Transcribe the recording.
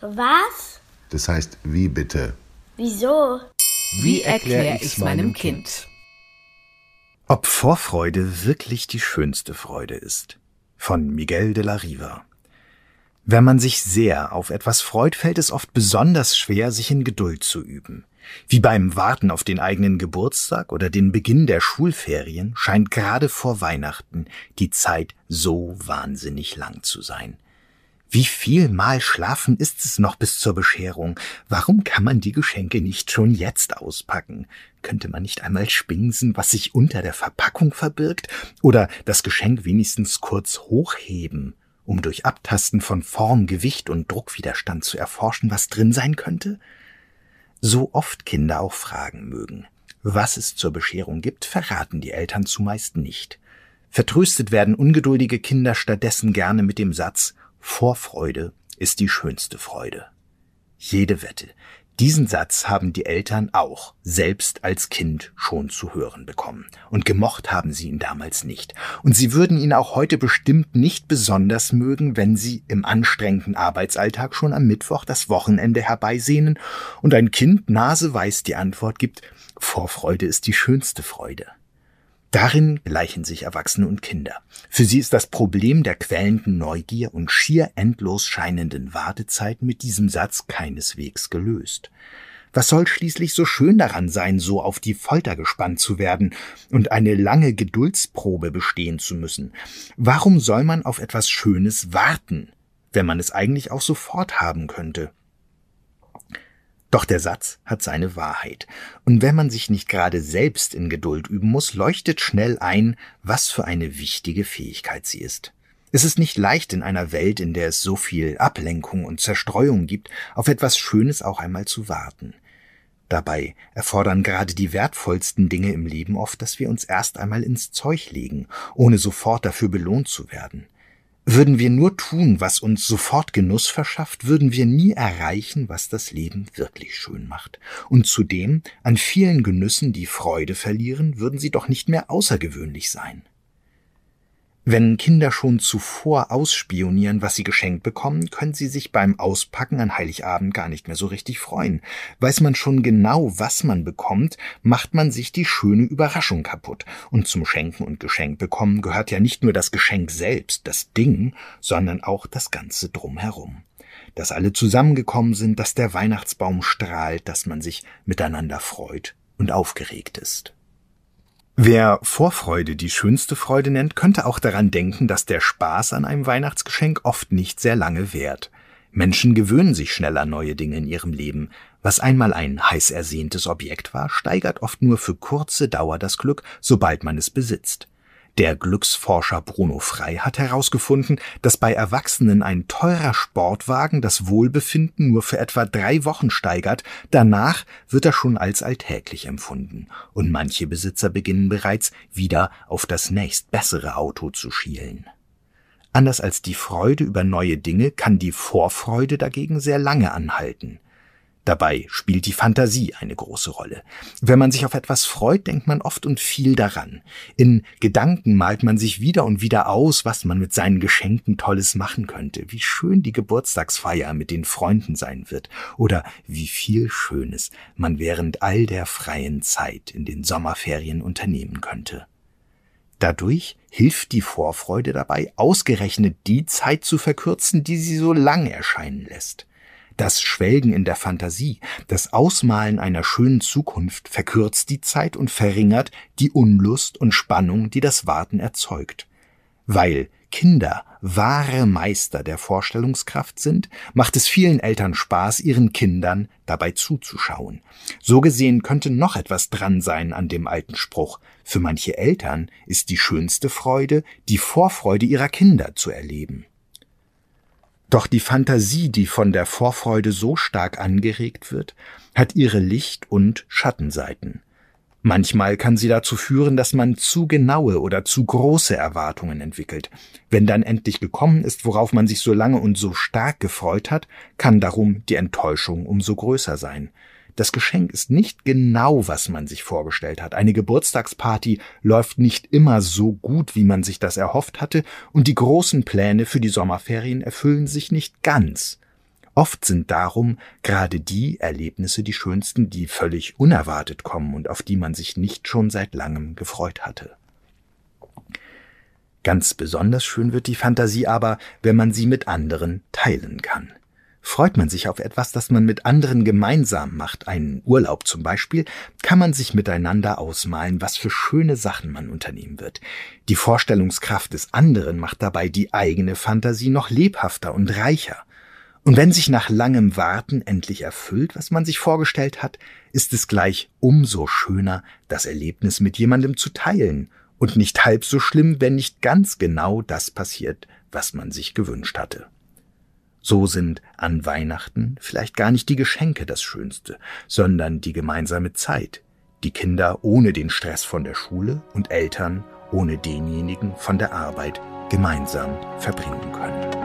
Was? Das heißt, wie bitte? Wieso? Wie erkläre ich's meinem Kind? Ob Vorfreude wirklich die schönste Freude ist. Von Miguel de la Riva. Wenn man sich sehr auf etwas freut, fällt es oft besonders schwer, sich in Geduld zu üben. Wie beim Warten auf den eigenen Geburtstag oder den Beginn der Schulferien scheint gerade vor Weihnachten die Zeit so wahnsinnig lang zu sein. Wie viel Mal schlafen ist es noch bis zur Bescherung? Warum kann man die Geschenke nicht schon jetzt auspacken? Könnte man nicht einmal spingsen, was sich unter der Verpackung verbirgt? Oder das Geschenk wenigstens kurz hochheben, um durch Abtasten von Form, Gewicht und Druckwiderstand zu erforschen, was drin sein könnte? So oft Kinder auch fragen mögen. Was es zur Bescherung gibt, verraten die Eltern zumeist nicht. Vertröstet werden ungeduldige Kinder stattdessen gerne mit dem Satz Vorfreude ist die schönste Freude. Jede Wette. Diesen Satz haben die Eltern auch selbst als Kind schon zu hören bekommen. Und gemocht haben sie ihn damals nicht. Und sie würden ihn auch heute bestimmt nicht besonders mögen, wenn sie im anstrengenden Arbeitsalltag schon am Mittwoch das Wochenende herbeisehnen und ein Kind naseweiß die Antwort gibt, Vorfreude ist die schönste Freude. Darin gleichen sich Erwachsene und Kinder. Für sie ist das Problem der quälenden Neugier und schier endlos scheinenden Wartezeiten mit diesem Satz keineswegs gelöst. Was soll schließlich so schön daran sein, so auf die Folter gespannt zu werden und eine lange Geduldsprobe bestehen zu müssen? Warum soll man auf etwas Schönes warten, wenn man es eigentlich auch sofort haben könnte? Doch der Satz hat seine Wahrheit. Und wenn man sich nicht gerade selbst in Geduld üben muss, leuchtet schnell ein, was für eine wichtige Fähigkeit sie ist. Es ist nicht leicht in einer Welt, in der es so viel Ablenkung und Zerstreuung gibt, auf etwas Schönes auch einmal zu warten. Dabei erfordern gerade die wertvollsten Dinge im Leben oft, dass wir uns erst einmal ins Zeug legen, ohne sofort dafür belohnt zu werden. Würden wir nur tun, was uns sofort Genuss verschafft, würden wir nie erreichen, was das Leben wirklich schön macht. Und zudem, an vielen Genüssen, die Freude verlieren, würden sie doch nicht mehr außergewöhnlich sein. Wenn Kinder schon zuvor ausspionieren, was sie geschenkt bekommen, können sie sich beim Auspacken an Heiligabend gar nicht mehr so richtig freuen. Weiß man schon genau, was man bekommt, macht man sich die schöne Überraschung kaputt. Und zum Schenken und Geschenk bekommen gehört ja nicht nur das Geschenk selbst, das Ding, sondern auch das Ganze drumherum. Dass alle zusammengekommen sind, dass der Weihnachtsbaum strahlt, dass man sich miteinander freut und aufgeregt ist. Wer Vorfreude die schönste Freude nennt, könnte auch daran denken, dass der Spaß an einem Weihnachtsgeschenk oft nicht sehr lange währt. Menschen gewöhnen sich schnell an neue Dinge in ihrem Leben. Was einmal ein heiß ersehntes Objekt war, steigert oft nur für kurze Dauer das Glück, sobald man es besitzt. Der Glücksforscher Bruno Frey hat herausgefunden, dass bei Erwachsenen ein teurer Sportwagen das Wohlbefinden nur für etwa drei Wochen steigert, danach wird er schon als alltäglich empfunden, und manche Besitzer beginnen bereits wieder auf das nächst bessere Auto zu schielen. Anders als die Freude über neue Dinge kann die Vorfreude dagegen sehr lange anhalten. Dabei spielt die Fantasie eine große Rolle. Wenn man sich auf etwas freut, denkt man oft und viel daran. In Gedanken malt man sich wieder und wieder aus, was man mit seinen Geschenken Tolles machen könnte, wie schön die Geburtstagsfeier mit den Freunden sein wird oder wie viel Schönes man während all der freien Zeit in den Sommerferien unternehmen könnte. Dadurch hilft die Vorfreude dabei, ausgerechnet die Zeit zu verkürzen, die sie so lang erscheinen lässt. Das Schwelgen in der Fantasie, das Ausmalen einer schönen Zukunft verkürzt die Zeit und verringert die Unlust und Spannung, die das Warten erzeugt. Weil Kinder wahre Meister der Vorstellungskraft sind, macht es vielen Eltern Spaß, ihren Kindern dabei zuzuschauen. So gesehen könnte noch etwas dran sein an dem alten Spruch. Für manche Eltern ist die schönste Freude, die Vorfreude ihrer Kinder zu erleben. Doch die Fantasie, die von der Vorfreude so stark angeregt wird, hat ihre Licht- und Schattenseiten. Manchmal kann sie dazu führen, dass man zu genaue oder zu große Erwartungen entwickelt. Wenn dann endlich gekommen ist, worauf man sich so lange und so stark gefreut hat, kann darum die Enttäuschung umso größer sein. Das Geschenk ist nicht genau, was man sich vorgestellt hat. Eine Geburtstagsparty läuft nicht immer so gut, wie man sich das erhofft hatte, und die großen Pläne für die Sommerferien erfüllen sich nicht ganz. Oft sind darum gerade die Erlebnisse die schönsten, die völlig unerwartet kommen und auf die man sich nicht schon seit langem gefreut hatte. Ganz besonders schön wird die Fantasie aber, wenn man sie mit anderen teilen kann. Freut man sich auf etwas, das man mit anderen gemeinsam macht, einen Urlaub zum Beispiel, kann man sich miteinander ausmalen, was für schöne Sachen man unternehmen wird. Die Vorstellungskraft des anderen macht dabei die eigene Fantasie noch lebhafter und reicher. Und wenn sich nach langem Warten endlich erfüllt, was man sich vorgestellt hat, ist es gleich umso schöner, das Erlebnis mit jemandem zu teilen und nicht halb so schlimm, wenn nicht ganz genau das passiert, was man sich gewünscht hatte. So sind an Weihnachten vielleicht gar nicht die Geschenke das Schönste, sondern die gemeinsame Zeit, die Kinder ohne den Stress von der Schule und Eltern ohne denjenigen von der Arbeit gemeinsam verbringen können.